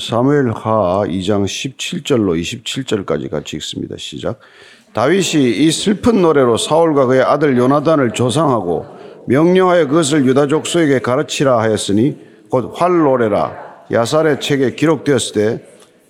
사무엘 하 2장 17절로 27절까지 같이 읽습니다. 시작. 다윗이 이 슬픈 노래로 사울과 그의 아들 요나단을 조상하고 명령하여 그것을 유다 족속에게 가르치라 하였으니 곧 활 노래라. 야살의 책에 기록되었을 때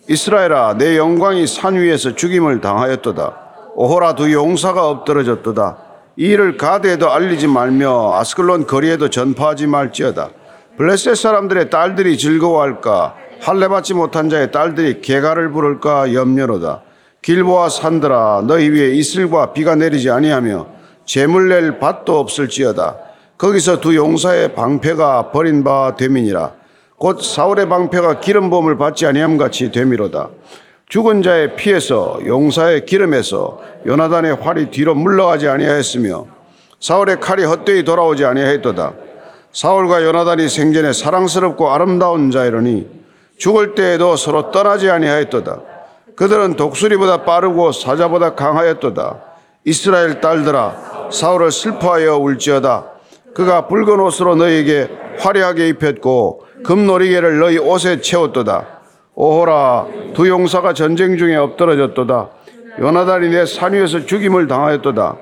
이스라엘아 내 영광이 산 위에서 죽임을 당하였도다. 오호라 두 용사가 엎드러졌도다. 이 일을 가드에도 알리지 말며 아스클론 거리에도 전파하지 말지어다. 블레셋 사람들의 딸들이 즐거워할까 할례 받지 못한 자의 딸들이 개가를 부를까 염려로다. 길보아 산들아 너희 위에 이슬과 비가 내리지 아니하며 재물 낼 밭도 없을지어다. 거기서 두 용사의 방패가 버린 바 되민이라. 곧 사울의 방패가 기름 부음을 받지 아니함 같이 되미로다. 죽은 자의 피에서 용사의 기름에서 요나단의 활이 뒤로 물러가지 아니하였으며 사울의 칼이 헛되이 돌아오지 아니하였도다. 사울과 요나단이 생전에 사랑스럽고 아름다운 자이러니 죽을 때에도 서로 떠나지 아니하였도다. 그들은 독수리보다 빠르고 사자보다 강하였도다. 이스라엘 딸들아 사울을 슬퍼하여 울지어다. 그가 붉은 옷으로 너희에게 화려하게 입혔고 금놀이개를 너희 옷에 채웠도다. 오호라 두 용사가 전쟁 중에 엎드러졌도다. 요나단이 내 산 위에서 죽임을 당하였도다.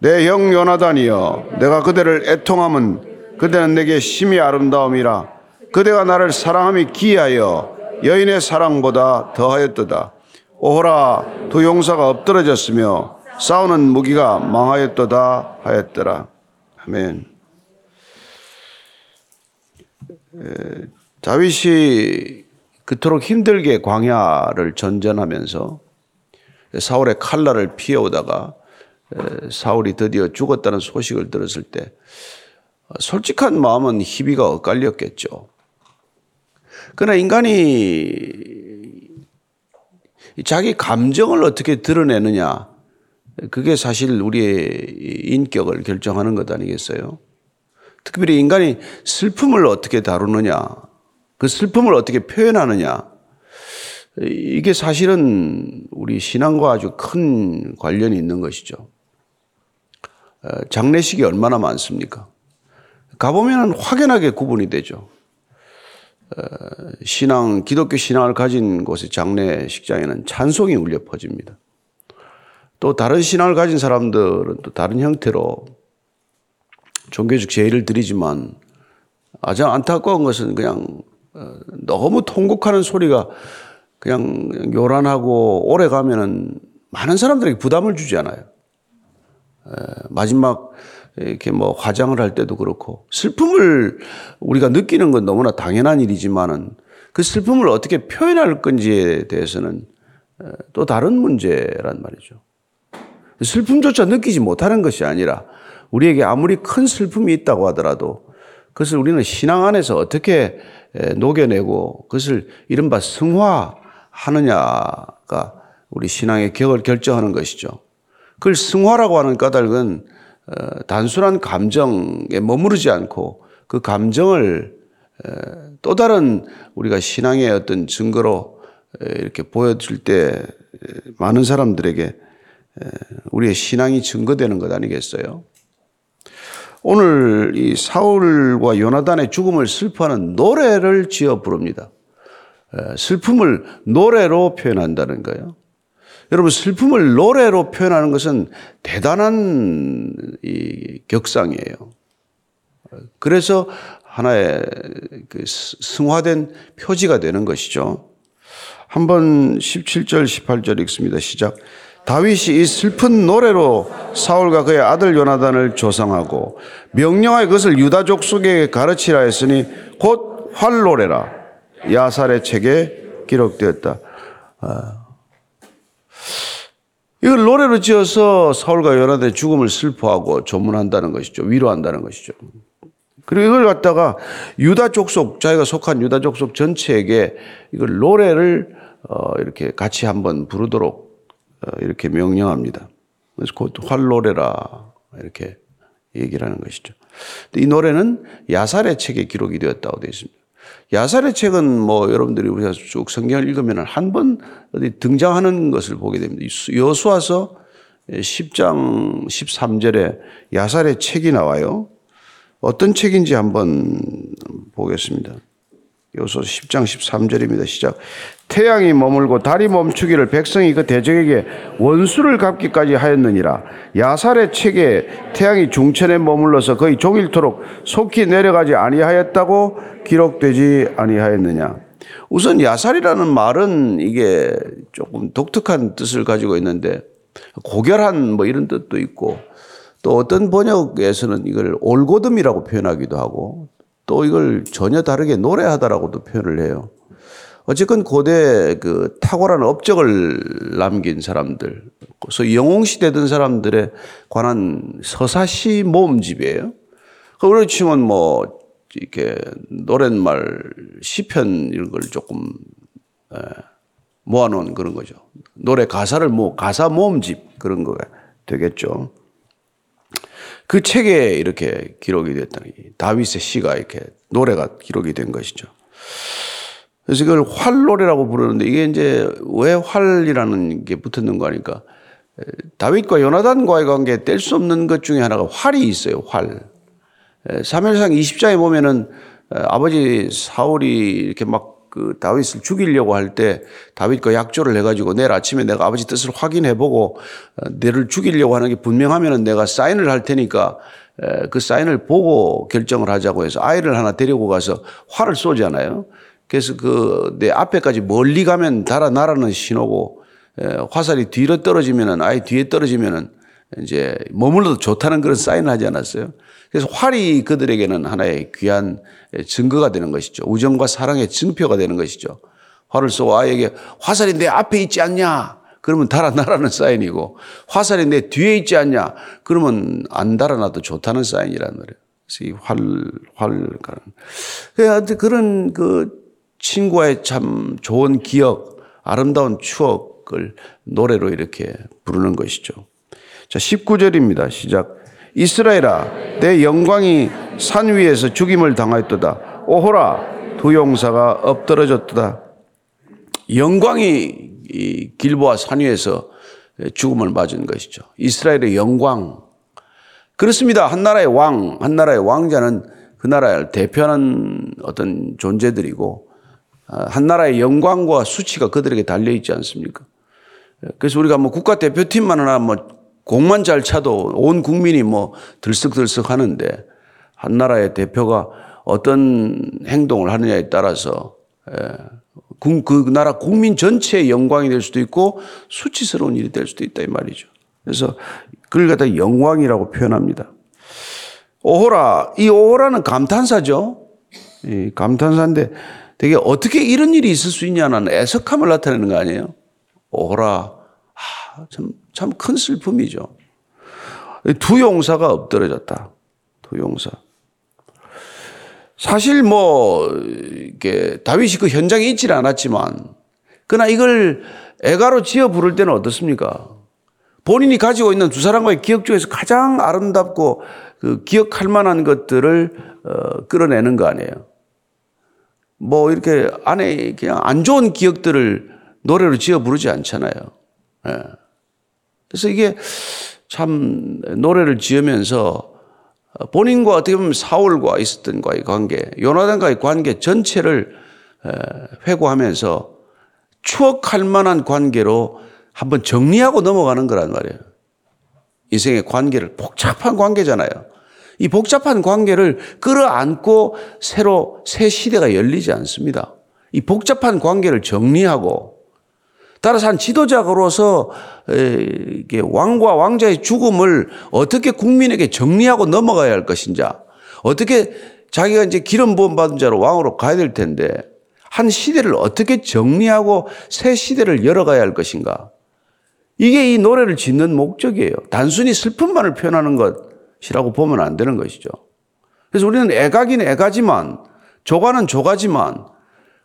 내 형 요나단이여 내가 그대를 애통함은 그대는 내게 심히 아름다움이라 그대가 나를 사랑함이 기하여 여인의 사랑보다 더하였도다. 오호라 두 용사가 엎드러졌으며 싸우는 무기가 망하였도다 하였더라. 아멘. 다윗이 그토록 힘들게 광야를 전전하면서 사울의 칼날을 피해오다가 사울이 드디어 죽었다는 소식을 들었을 때 솔직한 마음은 희비가 엇갈렸겠죠. 그러나 인간이 자기 감정을 어떻게 드러내느냐, 그게 사실 우리의 인격을 결정하는 것 아니겠어요? 특별히 인간이 슬픔을 어떻게 다루느냐, 그 슬픔을 어떻게 표현하느냐, 이게 사실은 우리 신앙과 아주 큰 관련이 있는 것이죠. 장례식이 얼마나 많습니까? 가보면 확연하게 구분이 되죠. 신앙, 기독교 신앙을 가진 곳의 장례식장에는 찬송이 울려 퍼집니다. 또 다른 신앙을 가진 사람들은 또 다른 형태로 종교적 제의를 드리지만 아주 안타까운 것은 그냥 너무 통곡하는 소리가 그냥 요란하고 오래 가면은 많은 사람들에게 부담을 주지 않아요. 마지막 이렇게 뭐 화장을 할 때도 그렇고 슬픔을 우리가 느끼는 건 너무나 당연한 일이지만은 그 슬픔을 어떻게 표현할 건지에 대해서는 또 다른 문제란 말이죠. 슬픔조차 느끼지 못하는 것이 아니라 우리에게 아무리 큰 슬픔이 있다고 하더라도 그것을 우리는 신앙 안에서 어떻게 녹여내고 그것을 이른바 승화하느냐가 우리 신앙의 격을 결정하는 것이죠. 그걸 승화라고 하는 까닭은 어, 단순한 감정에 머무르지 않고 그 감정을 또 다른 우리가 신앙의 어떤 증거로 이렇게 보여줄 때 많은 사람들에게 우리의 신앙이 증거되는 것 아니겠어요? 오늘 이 사울과 요나단의 죽음을 슬퍼하는 노래를 지어 부릅니다. 슬픔을 노래로 표현한다는 거예요. 여러분 슬픔을 노래로 표현하는 것은 대단한 이 격상이에요. 그래서 하나의 그 승화된 표지가 되는 것이죠. 한번 17절 18절 읽습니다. 시작. 다윗이 이 슬픈 노래로 사울과 그의 아들 요나단을 조상하고 명령하여 그것을 유다 족속에게 가르치라 했으니 곧 활노래라 야살의 책에 기록되었다. 아. 이걸 노래로 지어서 사울과 요나단의 죽음을 슬퍼하고 조문한다는 것이죠. 위로한다는 것이죠. 그리고 이걸 갖다가 유다 족속, 자기가 속한 유다 족속 전체에게 이걸 노래를 어, 이렇게 같이 한번 부르도록 어, 이렇게 명령합니다. 그래서 곧 활노래라 이렇게 얘기를 하는 것이죠. 이 노래는 야살의 책에 기록이 되었다고 되어 있습니다. 야살의 책은 뭐 여러분들이 우리가 쭉 성경을 읽으면 한 번 어디 등장하는 것을 보게 됩니다. 여수와서 10장 13절에 야살의 책이 나와요. 어떤 책인지 한번 보겠습니다. 요소 10장 13절입니다. 시작. 태양이 머물고 달이 멈추기를 백성이 그 대적에게 원수를 갚기까지 하였느니라. 야살의 책에 태양이 중천에 머물러서 거의 종일토록 속히 내려가지 아니하였다고 기록되지 아니하였느냐. 우선 야살이라는 말은 이게 조금 독특한 뜻을 가지고 있는데 고결한 뭐 이런 뜻도 있고 또 어떤 번역에서는 이걸 올고듬이라고 표현하기도 하고 또 이걸 전혀 다르게 노래하다라고도 표현을 해요. 어쨌건 고대 그 탁월한 업적을 남긴 사람들, 그래서 영웅시대던 사람들에 관한 서사시 모음집이에요. 그걸 치면 뭐 이렇게 노랫말, 시편 이런 걸 조금 모아놓은 그런 거죠. 노래 가사를 뭐 가사 모음집 그런 거가 되겠죠. 그 책에 이렇게 기록이 됐다는 다윗의 시가 이렇게 노래가 기록이 된 것이죠. 그래서 이걸 활노래라고 부르는데 이게 이제 왜 활이라는 게 붙었는 거 아니까 다윗과 요나단과의 관계에 뗄 수 없는 것 중에 하나가 활이 있어요. 활. 사무엘상 20장에 보면은 아버지 사울이 이렇게 막 그 다윗을 죽이려고 할 때 다윗과 약조를 해가지고 내일 아침에 내가 아버지 뜻을 확인해보고 어, 내를 죽이려고 하는 게 분명하면은 내가 사인을 할 테니까 그 사인을 보고 결정을 하자고 해서 아이를 하나 데리고 가서 활을 쏘잖아요. 그래서 그 내 앞에까지 멀리 가면 달아나라는 신호고 화살이 뒤로 떨어지면은 아예 뒤에 떨어지면은 이제 머물러도 좋다는 그런 사인을 하지 않았어요. 그래서 활이 그들에게는 하나의 귀한 증거가 되는 것이죠. 우정과 사랑의 증표가 되는 것이죠. 활을 쏘고 아이에게 화살이 내 앞에 있지 않냐? 그러면 달아나라는 사인이고 화살이 내 뒤에 있지 않냐? 그러면 안 달아나도 좋다는 사인이라는 거예요. 그래서 이 활, 활, 그런 그 친구와의 참 좋은 기억, 아름다운 추억을 노래로 이렇게 부르는 것이죠. 자, 19절입니다. 시작. 이스라엘아, 내 영광이 산 위에서 죽임을 당하였도다. 오호라, 두 용사가 엎드러졌도다. 영광이 길보아 산 위에서 죽음을 맞은 것이죠. 이스라엘의 영광. 그렇습니다. 한 나라의 왕, 한 나라의 왕자는 그 나라를 대표하는 어떤 존재들이고, 아, 한 나라의 영광과 수치가 그들에게 달려 있지 않습니까? 그래서 우리가 뭐 국가대표팀만 하나 뭐 공만 잘 차도 온 국민이 뭐 들썩들썩 하는데 한 나라의 대표가 어떤 행동을 하느냐에 따라서 예, 그 나라 국민 전체의 영광이 될 수도 있고 수치스러운 일이 될 수도 있다 이 말이죠. 그래서 그걸 갖다 영광이라고 표현합니다. 오호라 이 오호라는 감탄사죠. 이 감탄사인데 되게 어떻게 이런 일이 있을 수 있냐는 애석함을 나타내는 거 아니에요? 오호라 아, 참 참 큰 슬픔이죠. 두 용사가 엎드려졌다. 두 용사. 사실 뭐, 이게 다윗이 그 현장에 있질 않았지만, 그러나 이걸 애가로 지어 부를 때는 어떻습니까? 본인이 가지고 있는 두 사람과의 기억 중에서 가장 아름답고 그 기억할 만한 것들을 어, 끌어내는 거 아니에요. 뭐 이렇게 안에 그냥 안 좋은 기억들을 노래로 지어 부르지 않잖아요. 예. 그래서 이게 참 노래를 지으면서 본인과 어떻게 보면 사울과 있었던 과의 관계, 요나단과의 관계 전체를 회고하면서 추억할 만한 관계로 한번 정리하고 넘어가는 거란 말이에요. 인생의 관계를 복잡한 관계잖아요. 이 복잡한 관계를 끌어안고 새로 새 시대가 열리지 않습니다. 이 복잡한 관계를 정리하고 따라서 한 지도자로서 왕과 왕자의 죽음을 어떻게 국민에게 정리하고 넘어가야 할 것인자, 어떻게 자기가 이제 기름 부음 받은 자로 왕으로 가야 될 텐데 한 시대를 어떻게 정리하고 새 시대를 열어가야 할 것인가? 이게 이 노래를 짓는 목적이에요. 단순히 슬픔만을 표현하는 것이라고 보면 안 되는 것이죠. 그래서 우리는 애가긴 애가지만 조가는 조가지만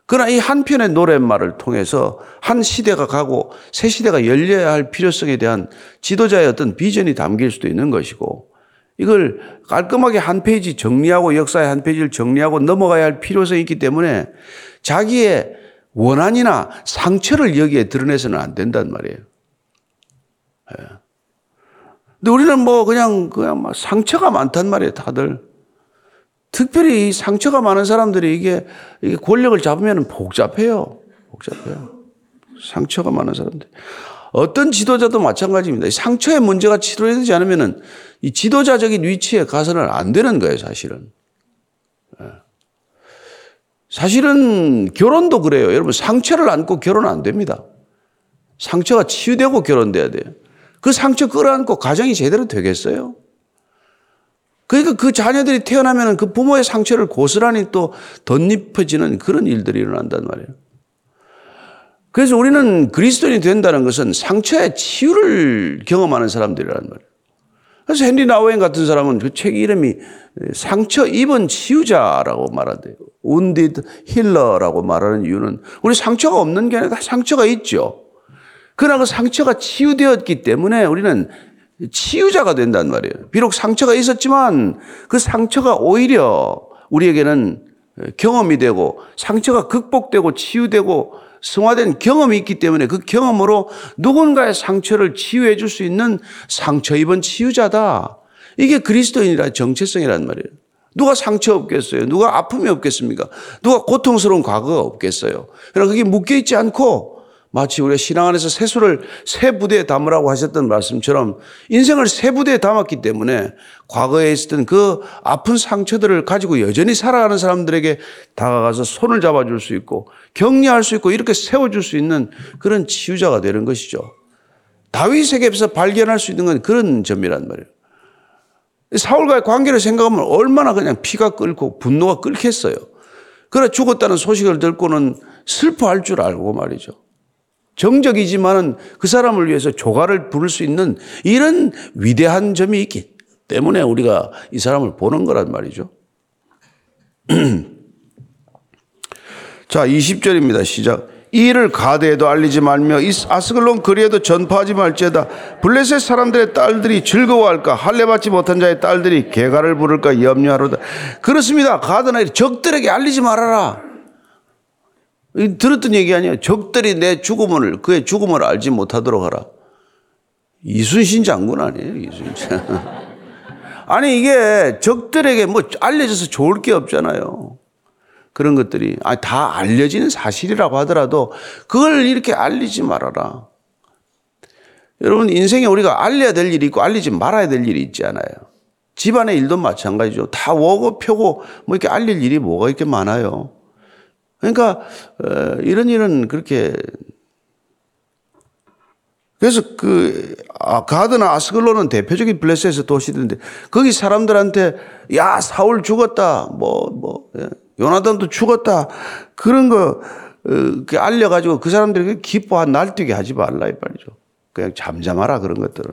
그러나 이 한편의 노랫말을 통해서 한 시대가 가고 새 시대가 열려야 할 필요성에 대한 지도자의 어떤 비전이 담길 수도 있는 것이고 이걸 깔끔하게 한 페이지 정리하고 역사의 한 페이지를 정리하고 넘어가야 할 필요성이 있기 때문에 자기의 원한이나 상처를 여기에 드러내서는 안 된단 말이에요. 예. 근데 우리는 뭐 그냥 그냥 상처가 많단 말이에요, 다들. 특별히 상처가 많은 사람들이 이게, 권력을 잡으면 복잡해요. 복잡해요. 상처가 많은 사람들. 어떤 지도자도 마찬가지입니다. 상처의 문제가 치료되지 않으면 이 지도자적인 위치에 가서는 안 되는 거예요, 사실은. 예. 사실은 결혼도 그래요. 여러분, 상처를 안고 결혼 안 됩니다. 상처가 치유되고 결혼돼야 돼요. 그 상처 끌어안고 가정이 제대로 되겠어요? 그러니까 그 자녀들이 태어나면 그 부모의 상처를 고스란히 또 덧입혀지는 그런 일들이 일어난단 말이에요. 그래서 우리는 그리스도인이 된다는 것은 상처의 치유를 경험하는 사람들이란 말이에요. 그래서 헨리 나우엔 같은 사람은 그 책 이름이 상처 입은 치유자라고 말하대요. wounded healer라고 말하는 이유는 우리 상처가 없는 게 아니라 상처가 있죠. 그러나 그 상처가 치유되었기 때문에 우리는 치유자가 된단 말이에요. 비록 상처가 있었지만 그 상처가 오히려 우리에게는 경험이 되고 상처가 극복되고 치유되고 승화된 경험이 있기 때문에 그 경험으로 누군가의 상처를 치유해 줄 수 있는 상처 입은 치유자다. 이게 그리스도인이라 정체성이란 말이에요. 누가 상처 없겠어요? 누가 아픔이 없겠습니까? 누가 고통스러운 과거가 없겠어요? 그러나 그게 묶여 있지 않고 마치 우리가 신앙 안에서 세수를 세 부대에 담으라고 하셨던 말씀처럼 인생을 세 부대에 담았기 때문에 과거에 있었던 그 아픈 상처들을 가지고 여전히 살아가는 사람들에게 다가가서 손을 잡아줄 수 있고 격려할 수 있고 이렇게 세워줄 수 있는 그런 치유자가 되는 것이죠. 다윗에게서 발견할 수 있는 건 그런 점이란 말이에요. 사울과의 관계를 생각하면 얼마나 그냥 피가 끓고 분노가 끓겠어요. 그래 죽었다는 소식을 듣고는 슬퍼할 줄 알고 말이죠. 정적이지만은 그 사람을 위해서 조가를 부를 수 있는 이런 위대한 점이 있기 때문에 우리가 이 사람을 보는 거란 말이죠. 자, 20절입니다. 시작. 이 일을 가드에도 알리지 말며 아스글론 거리에도 전파하지 말지어다 블레셋 사람들의 딸들이 즐거워할까 할례받지 못한 자의 딸들이 개가를 부를까 염려하로다 그렇습니다 가드나 적들에게 알리지 말아라 들었던 얘기 아니에요. 적들이 내 죽음을, 그의 죽음을 알지 못하도록 하라. 이순신 장군 아니에요, 이순신. 아니, 이게 적들에게 뭐 알려져서 좋을 게 없잖아요. 그런 것들이. 아니, 다 알려지는 사실이라고 하더라도 그걸 이렇게 알리지 말아라. 여러분, 인생에 우리가 알려야 될 일이 있고 알리지 말아야 될 일이 있지 않아요. 집안의 일도 마찬가지죠. 다 워고 펴고 뭐 이렇게 알릴 일이 뭐가 이렇게 많아요. 그러니까 어, 이런 일은 그렇게 그래서 그 아, 가드나 아스글로는 대표적인 블레셋에서 도시들인데 거기 사람들한테 야 사울 죽었다 뭐뭐 뭐, 예, 요나단도 죽었다 그런 거 어, 알려가지고 그 사람들에게 기뻐한 날뛰게 하지 말라 이 말이죠. 그냥 잠잠하라 그런 것들은.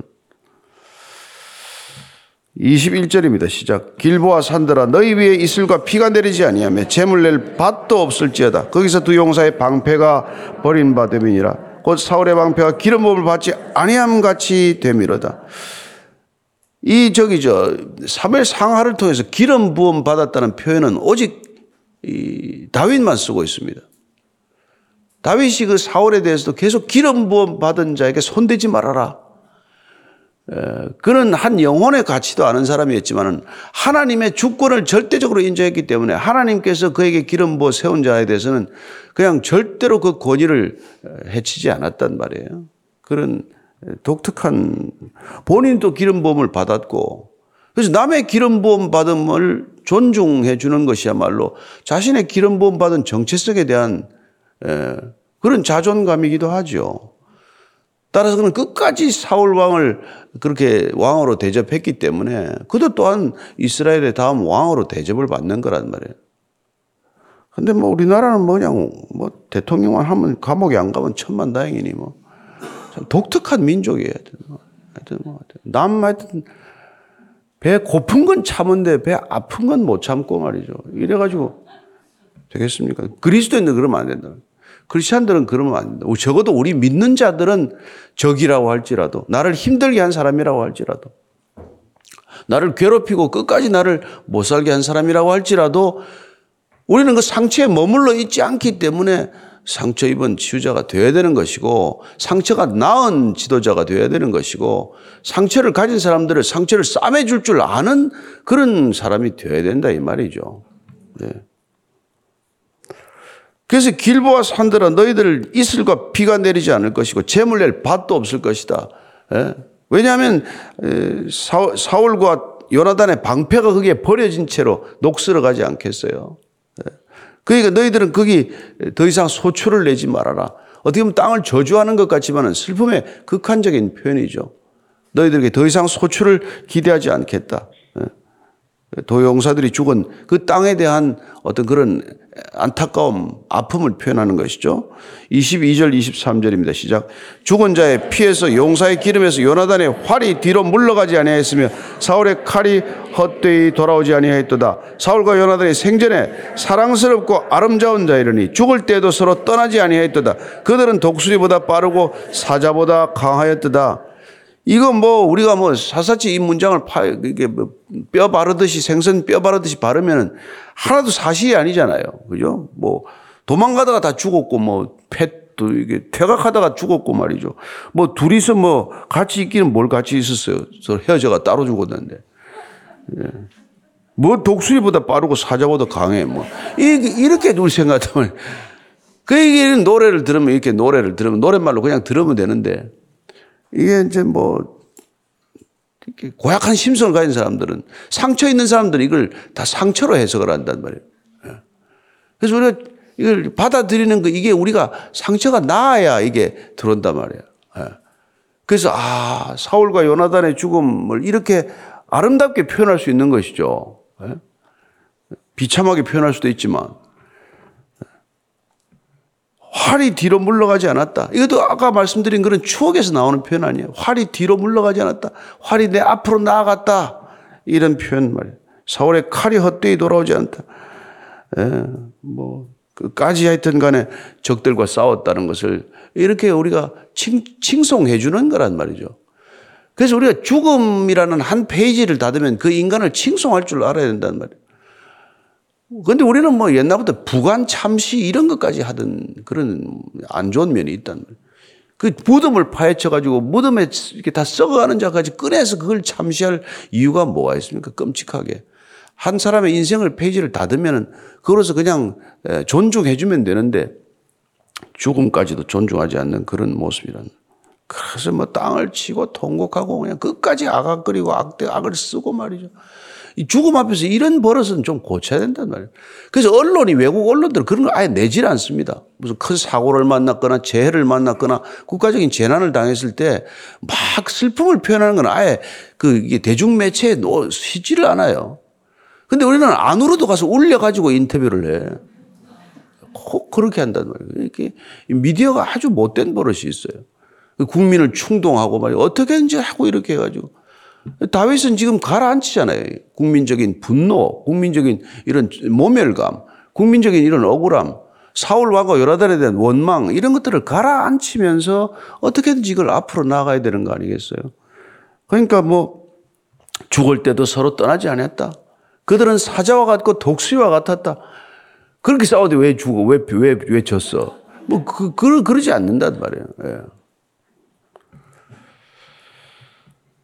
21절입니다. 시작. 길보아 산들아 너희 위에 이슬과 피가 내리지 아니하며 재물 낼 밭도 없을지어다. 거기서 두 용사의 방패가 버림받음이니라. 곧 사울의 방패가 기름 부음을 받지 아니함 같이 되미로다. 이 저기 저 사멜 상하를 통해서 기름 부음 받았다는 표현은 오직 이 다윗만 쓰고 있습니다. 다윗이 그 사울에 대해서도 계속 기름 부음 받은 자에게 손대지 말아라. 그는 한 영혼의 가치도 아는 사람이었지만 하나님의 주권을 절대적으로 인정했기 때문에 하나님께서 그에게 기름 부어 세운 자에 대해서는 그냥 절대로 그 권위를 해치지 않았단 말이에요. 그런 독특한 본인도 기름 부음을 받았고 그래서 남의 기름 부음 받음을 존중해 주는 것이야말로 자신의 기름 부음 받은 정체성에 대한 그런 자존감이기도 하죠. 따라서 그는 끝까지 사울 왕을 그렇게 왕으로 대접했기 때문에 그도 또한 이스라엘의 다음 왕으로 대접을 받는 거란 말이에요. 근데 뭐 우리나라는 뭐 그냥 뭐 대통령만 하면 감옥에 안 가면 천만 다행이니 뭐. 참 독특한 민족이에요. 하여튼 뭐, 남 하여튼 배 고픈 건 참은데 배 아픈 건 못 참고 말이죠. 이래가지고 되겠습니까? 그리스도인들 그러면 안 된다. 크리스천들은 그러면 안 된다. 적어도 우리 믿는 자들은 적이라고 할지라도 나를 힘들게 한 사람이라고 할지라도 나를 괴롭히고 끝까지 나를 못 살게 한 사람이라고 할지라도 우리는 그 상처에 머물러 있지 않기 때문에 상처 입은 치유자가 되어야 되는 것이고 상처가 나은 지도자가 되어야 되는 것이고 상처를 가진 사람들을 상처를 싸매줄 줄 아는 그런 사람이 되어야 된다 이 말이죠. 네. 그래서 길보아 산들아 너희들 이슬과 비가 내리지 않을 것이고 재물 낼 밭도 없을 것이다. 예? 왜냐하면 사울과 요나단의 방패가 거기에 버려진 채로 녹슬어 가지 않겠어요. 예? 그러니까 너희들은 거기 더 이상 소출을 내지 말아라. 어떻게 보면 땅을 저주하는 것 같지만 슬픔의 극한적인 표현이죠. 너희들에게 더 이상 소출을 기대하지 않겠다. 예? 도용사들이 죽은 그 땅에 대한 어떤 그런 안타까움, 아픔을 표현하는 것이죠. 22절, 23절입니다. 시작. 죽은 자의 피에서 용사의 기름에서 요나단의 활이 뒤로 물러가지 아니하였으며 사울의 칼이 헛되이 돌아오지 아니하였도다. 사울과 요나단이 생전에 사랑스럽고 아름다운 자이러니 죽을 때도 서로 떠나지 아니하였도다. 그들은 독수리보다 빠르고 사자보다 강하였도다. 이거 뭐 우리가 뭐 사사치 이 문장을 파 이게 뭐 뼈 바르듯이 생선 뼈 바르듯이 바르면은 하나도 사실이 아니잖아요. 그죠? 뭐 도망가다가 다 죽었고 뭐 펫도 이게 퇴각하다가 죽었고 말이죠. 뭐 둘이서 뭐 같이 있기는 뭘 같이 있었어요. 서 헤어져가 따로 죽었는데. 예. 뭐 독수리보다 빠르고 사자보다 강해 뭐 이렇게 우리 생각하면 그 얘기는 노래를 들으면 이렇게 노래를 들으면 노랫말로 그냥 들으면 되는데 이게 이제 뭐 고약한 심성을 가진 사람들은 상처 있는 사람들은 이걸 다 상처로 해석을 한단 말이에요. 예. 그래서 우리가 이걸 받아들이는 거 이게 우리가 상처가 나아야 이게 들어온단 말이에요. 예. 그래서 아 사울과 요나단의 죽음을 이렇게 아름답게 표현할 수 있는 것이죠. 예. 비참하게 표현할 수도 있지만 활이 뒤로 물러가지 않았다. 이것도 아까 말씀드린 그런 추억에서 나오는 표현 아니에요. 활이 뒤로 물러가지 않았다. 활이 내 앞으로 나아갔다. 이런 표현 말이에요. 사울의 칼이 헛되이 돌아오지 않다. 예, 뭐, 끝까지 하여튼 간에 적들과 싸웠다는 것을 이렇게 우리가 칭, 칭송해 주는 거란 말이죠. 그래서 우리가 죽음이라는 한 페이지를 닫으면 그 인간을 칭송할 줄 알아야 된다는 말이에요. 그런데 우리는 뭐 옛날부터 부관 참시 이런 것까지 하던 그런 안 좋은 면이 있단 말이에요. 그 무덤을 파헤쳐가지고 무덤에 이렇게 다 썩어가는 자까지 꺼내서 그걸 참시할 이유가 뭐가 있습니까? 끔찍하게. 한 사람의 인생을 페이지를 닫으면은 그로서 그냥 존중해주면 되는데 죽음까지도 존중하지 않는 그런 모습이란. 그래서 뭐 땅을 치고 통곡하고 그냥 끝까지 악악거리고 악대, 악을 쓰고 말이죠. 이 죽음 앞에서 이런 버릇은 좀 고쳐야 된단 말이에요. 그래서 언론이 외국 언론들은 그런 걸 아예 내질 않습니다. 무슨 큰 사고를 만났거나 재해를 만났거나 국가적인 재난을 당했을 때 막 슬픔을 표현하는 건 아예 그 이게 대중 매체에 쉬지를 않아요. 근데 우리는 안으로도 가서 울려가지고 인터뷰를 해. 꼭 그렇게 한단 말이에요. 이렇게 미디어가 아주 못된 버릇이 있어요. 국민을 충동하고 말이에요. 어떻게든지 하고 이렇게 해가지고. 다윗은 지금 가라앉히잖아요. 국민적인 분노, 국민적인 이런 모멸감, 국민적인 이런 억울함, 사울 왕과 요나단에 대한 원망 이런 것들을 가라앉히면서 어떻게든지 이걸 앞으로 나가야 되는 거 아니겠어요? 그러니까 뭐 죽을 때도 서로 떠나지 않았다. 그들은 사자와 같고 독수리와 같았다. 그렇게 싸우되 왜 죽어? 왜, 왜, 왜 졌어? 뭐, 그, 그, 그러지 않는단 말이에요. 예.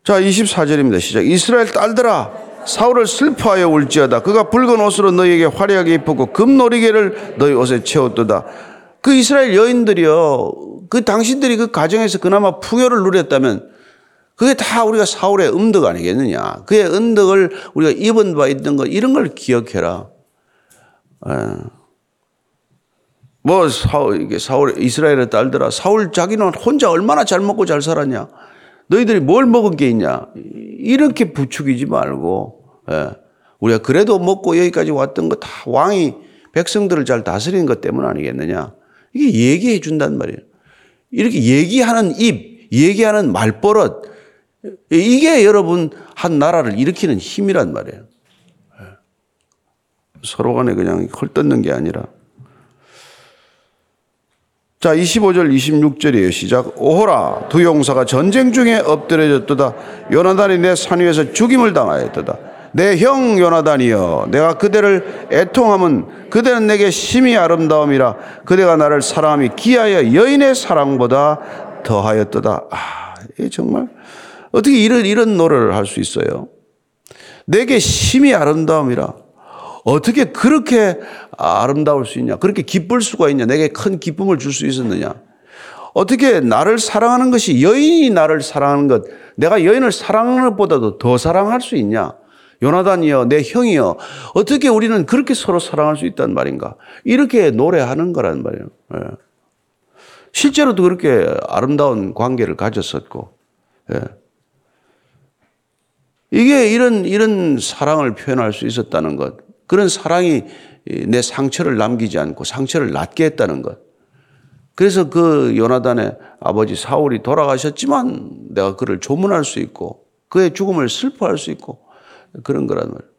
자, 24절입니다. 시작. 이스라엘 딸들아, 사울을 슬퍼하여 울지어다. 그가 붉은 옷으로 너희에게 화려하게 입었고 금놀이개를 너희 옷에 채웠도다. 그 이스라엘 여인들이요. 그 당신들이 그 가정에서 그나마 풍요를 누렸다면 그게 다 우리가 사울의 음덕 아니겠느냐. 그의 음덕을 우리가 입은 바 있던 것 이런 걸 기억해라. 예. 뭐 사울 이게 사울 이스라엘의 딸들아 사울 자기는 혼자 얼마나 잘 먹고 잘 살았냐. 너희들이 뭘 먹은 게 있냐? 이렇게 부추기지 말고, 예. 우리가 그래도 먹고 여기까지 왔던 거 다 왕이 백성들을 잘 다스리는 것 때문 아니겠느냐? 이게 얘기해 준단 말이에요. 이렇게 얘기하는 입, 얘기하는 말버릇, 이게 여러분 한 나라를 일으키는 힘이란 말이에요. 예. 서로 간에 그냥 헐뜯는 게 아니라. 자, 25절, 26절이에요. 시작. 오호라, 두 용사가 전쟁 중에 엎드려졌도다. 요나단이 내 산 위에서 죽임을 당하였도다. 내 형 요나단이여 내가 그대를 애통함은 그대는 내게 심히 아름다움이라 그대가 나를 사랑함이 기하여 여인의 사랑보다 더하였도다. 아, 이 정말 어떻게 이런 이런 노래를 할 수 있어요? 내게 심히 아름다움이라 어떻게 그렇게 아름다울 수 있냐? 그렇게 기쁠 수가 있냐? 내게 큰 기쁨을 줄 수 있었느냐? 어떻게 나를 사랑하는 것이 여인이 나를 사랑하는 것, 내가 여인을 사랑하는 것보다도 더 사랑할 수 있냐? 요나단이여, 내 형이여, 어떻게 우리는 그렇게 서로 사랑할 수 있단 말인가? 이렇게 노래하는 거란 말이에요. 예. 실제로도 그렇게 아름다운 관계를 가졌었고, 예. 이게 이런, 이런 사랑을 표현할 수 있었다는 것. 그런 사랑이 내 상처를 남기지 않고 상처를 낫게 했다는 것. 그래서 그 요나단의 아버지 사울이 돌아가셨지만 내가 그를 조문할 수 있고 그의 죽음을 슬퍼할 수 있고 그런 거란 말이에요.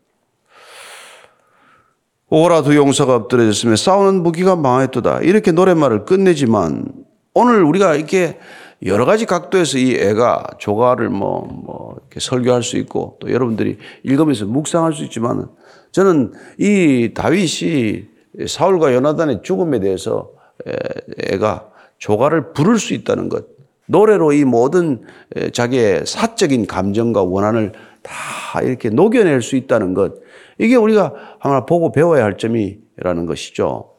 오라 두 용사가 엎드려졌으며 싸우는 무기가 망했도다. 이렇게 노랫말을 끝내지만 오늘 우리가 이렇게 여러 가지 각도에서 이 애가 조가를 뭐, 뭐, 이렇게 설교할 수 있고 또 여러분들이 읽으면서 묵상할 수 있지만 저는 이 다윗이 사울과 요나단의 죽음에 대해서 애가 조가를 부를 수 있다는 것. 노래로 이 모든 자기의 사적인 감정과 원한을 다 이렇게 녹여낼 수 있다는 것. 이게 우리가 하나 보고 배워야 할 점이라는 것이죠.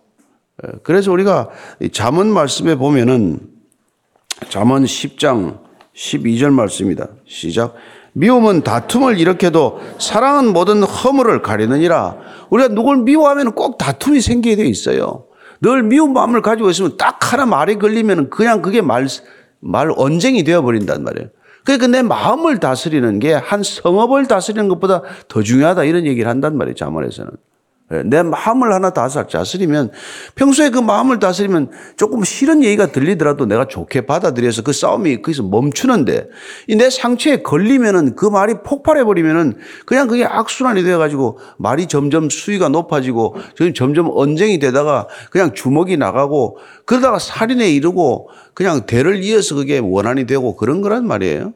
그래서 우리가 잠언 말씀에 보면은 잠언 10장 12절 말씀입니다. 시작. 미움은 다툼을 일으켜도 사랑은 모든 허물을 가리느니라. 우리가 누굴 미워하면 꼭 다툼이 생기게 돼 있어요. 늘 미운 마음을 가지고 있으면 딱 하나 말이 걸리면 그냥 그게 말, 말 언쟁이 되어버린단 말이에요. 그러니까 내 마음을 다스리는 게 한 성업을 다스리는 것보다 더 중요하다 이런 얘기를 한단 말이에요. 자문에서는. 예, 내 마음을 하나 다스리면 평소에 그 마음을 다스리면 조금 싫은 얘기가 들리더라도 내가 좋게 받아들여서 그 싸움이 거기서 멈추는데 이내 상처에 걸리면은 그 말이 폭발해 버리면은 그냥 그게 악순환이 되어 가지고 말이 점점 수위가 높아지고 점점 언쟁이 되다가 그냥 주먹이 나가고 그러다가 살인에 이르고 그냥 대를 이어서 그게 원한이 되고 그런 거란 말이에요.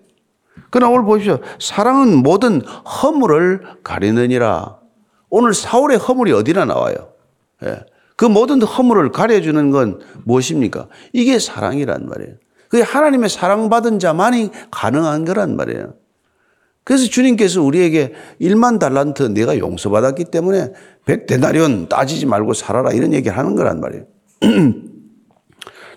그러나 오늘 보십시오. 사랑은 모든 허물을 가리느니라. 오늘 사울의 허물이 어디나 나와요. 예. 그 모든 허물을 가려주는 건 무엇입니까? 이게 사랑이란 말이에요. 그게 하나님의 사랑받은 자만이 가능한 거란 말이에요. 그래서 주님께서 우리에게 1만 달란트 내가 용서받았기 때문에 100데나리온 따지지 말고 살아라 이런 얘기를 하는 거란 말이에요.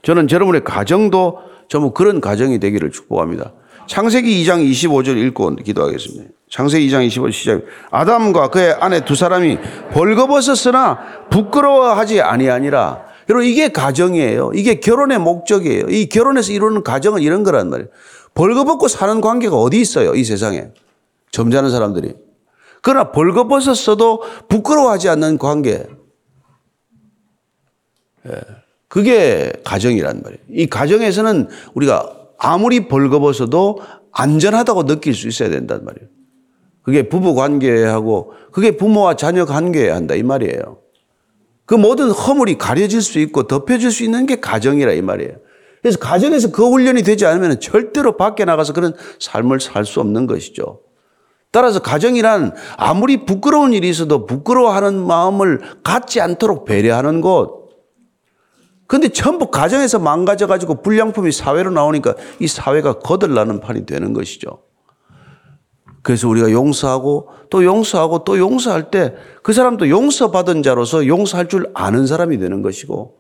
저는 여러분의 가정도 전부 그런 가정이 되기를 축복합니다. 창세기 2장 25절 읽고 기도하겠습니다. 창세기 2장 25절 시작. 아담과 그의 아내 두 사람이 벌거벗었으나 부끄러워하지 아니하니라. 여러분 이게 가정이에요. 이게 결혼의 목적이에요. 이 결혼에서 이루는 가정은 이런 거란 말이에요. 벌거벗고 사는 관계가 어디 있어요? 이 세상에. 점잖은 사람들이. 그러나 벌거벗었어도 부끄러워하지 않는 관계. 예. 그게 가정이란 말이에요. 이 가정에서는 우리가 아무리 벌거벗어도 안전하다고 느낄 수 있어야 된단 말이에요. 그게 부부 관계하고 그게 부모와 자녀 관계에 한다 이 말이에요. 그 모든 허물이 가려질 수 있고 덮여질 수 있는 게 가정이라 이 말이에요. 그래서 가정에서 그 훈련이 되지 않으면 절대로 밖에 나가서 그런 삶을 살 수 없는 것이죠. 따라서 가정이란 아무리 부끄러운 일이 있어도 부끄러워하는 마음을 갖지 않도록 배려하는 곳, 근데 전부 가정에서 망가져가지고 불량품이 사회로 나오니까 이 사회가 거들나는 판이 되는 것이죠. 그래서 우리가 용서하고 또 용서하고 또 용서할 때 그 사람도 용서받은 자로서 용서할 줄 아는 사람이 되는 것이고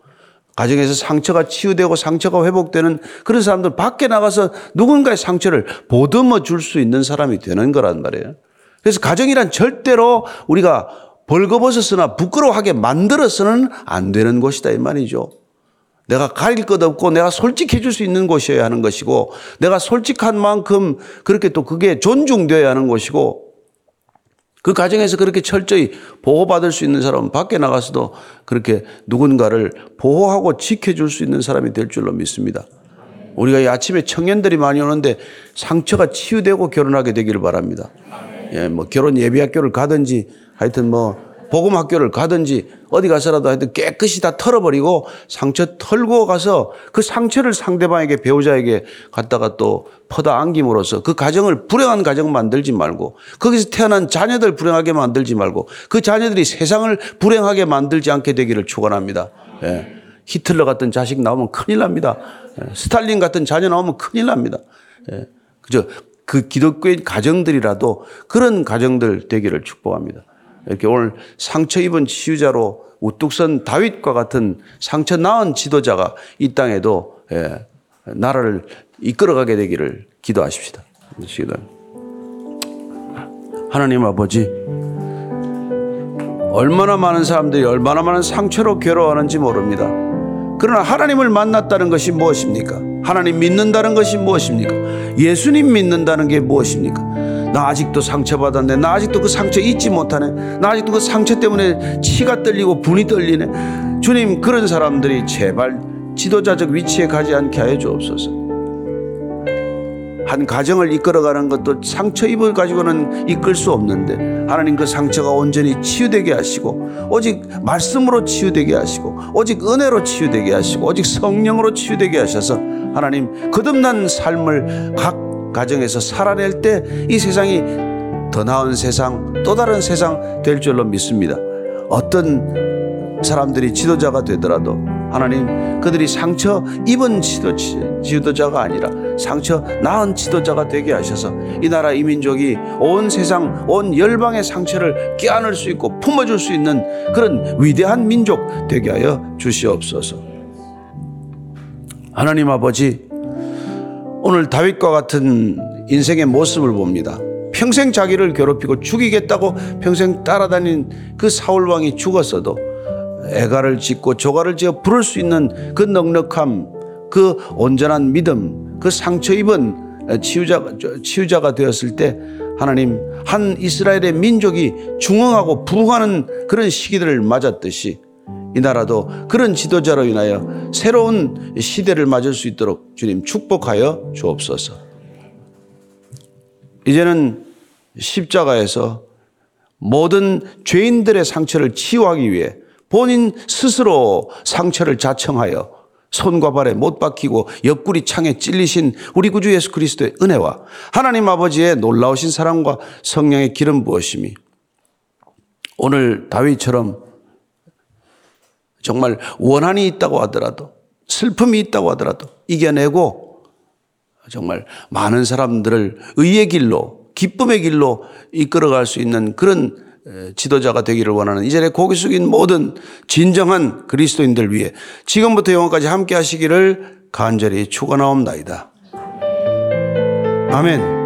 가정에서 상처가 치유되고 상처가 회복되는 그런 사람들 밖에 나가서 누군가의 상처를 보듬어 줄 수 있는 사람이 되는 거란 말이에요. 그래서 가정이란 절대로 우리가 벌거벗었으나 부끄러워하게 만들어서는 안 되는 곳이다 이 말이죠. 내가 가릴 것 없고 내가 솔직해 줄수 있는 곳이어야 하는 것이고 내가 솔직한 만큼 그렇게 또 그게 존중되어야 하는 것이고 그 가정에서 그렇게 철저히 보호받을 수 있는 사람은 밖에 나가서도 그렇게 누군가를 보호하고 지켜줄 수 있는 사람이 될 줄로 믿습니다. 우리가 이 아침에 청년들이 많이 오는데 상처가 치유되고 결혼하게 되기를 바랍니다. 예, 뭐 결혼 예비학교를 가든지 하여튼 뭐 복음 학교를 가든지 어디 가서라도 하여튼 깨끗이 다 털어버리고 상처 털고 가서 그 상처를 상대방에게 배우자에게 갖다가 또 퍼다 안김으로써 그 가정을 불행한 가정 만들지 말고 거기서 태어난 자녀들 불행하게 만들지 말고 그 자녀들이 세상을 불행하게 만들지 않게 되기를 축원합니다. 예. 히틀러 같은 자식 나오면 큰일 납니다. 예. 스탈린 같은 자녀 나오면 큰일 납니다. 예. 그죠? 그 기독교인 가정들이라도 그런 가정들 되기를 축복합니다. 이렇게 오늘 상처 입은 치유자로 우뚝 선 다윗과 같은 상처 나은 지도자가 이 땅에도 예, 나라를 이끌어가게 되기를 기도하십시다. 기도. 하나님 아버지, 얼마나 많은 사람들이 얼마나 많은 상처로 괴로워하는지 모릅니다. 그러나 하나님을 만났다는 것이 무엇입니까? 하나님 믿는다는 것이 무엇입니까? 예수님 믿는다는 게 무엇입니까? 나 아직도 상처받았네. 나 아직도 그 상처 잊지 못하네. 나 아직도 그 상처 때문에 치가 떨리고 분이 떨리네. 주님, 그런 사람들이 제발 지도자적 위치에 가지 않게 하여 주옵소서. 한 가정을 이끌어가는 것도 상처 입을 가지고는 이끌 수 없는데 하나님 그 상처가 온전히 치유되게 하시고 오직 말씀으로 치유되게 하시고 오직 은혜로 치유되게 하시고 오직 성령으로 치유되게 하셔서 하나님 거듭난 삶을 각 가정에서 살아낼 때 이 세상이 더 나은 세상 또 다른 세상 될 줄로 믿습니다. 어떤 사람들이 지도자가 되더라도 하나님 그들이 상처 입은 지도, 지도자가 아니라 상처 나은 지도자가 되게 하셔서 이 나라 이 민족이 온 세상 온 열방의 상처를 끼안을 수 있고 품어줄 수 있는 그런 위대한 민족 되게 하여 주시옵소서. 하나님 아버지 오늘 다윗과 같은 인생의 모습을 봅니다. 평생 자기를 괴롭히고 죽이겠다고 평생 따라다닌 그 사울 왕이 죽었어도 애가를 짓고 조가를 지어 부를 수 있는 그 넉넉함, 그 온전한 믿음, 그 상처 입은 치유자, 치유자가 되었을 때 하나님 한 이스라엘의 민족이 중흥하고 부흥하는 그런 시기들을 맞았듯이 이 나라도 그런 지도자로 인하여 새로운 시대를 맞을 수 있도록 주님 축복하여 주옵소서. 이제는 십자가에서 모든 죄인들의 상처를 치유하기 위해 본인 스스로 상처를 자청하여 손과 발에 못 박히고 옆구리 창에 찔리신 우리 구주 예수 그리스도의 은혜와 하나님 아버지의 놀라우신 사랑과 성령의 기름 부으심이 오늘 다윗처럼 정말 원한이 있다고 하더라도 슬픔이 있다고 하더라도 이겨내고 정말 많은 사람들을 의의 길로 기쁨의 길로 이끌어갈 수 있는 그런 지도자가 되기를 원하는 이전에 고개 숙인 모든 진정한 그리스도인들 위해 지금부터 영원까지 함께 하시기를 간절히 축원하옵나이다. 아멘.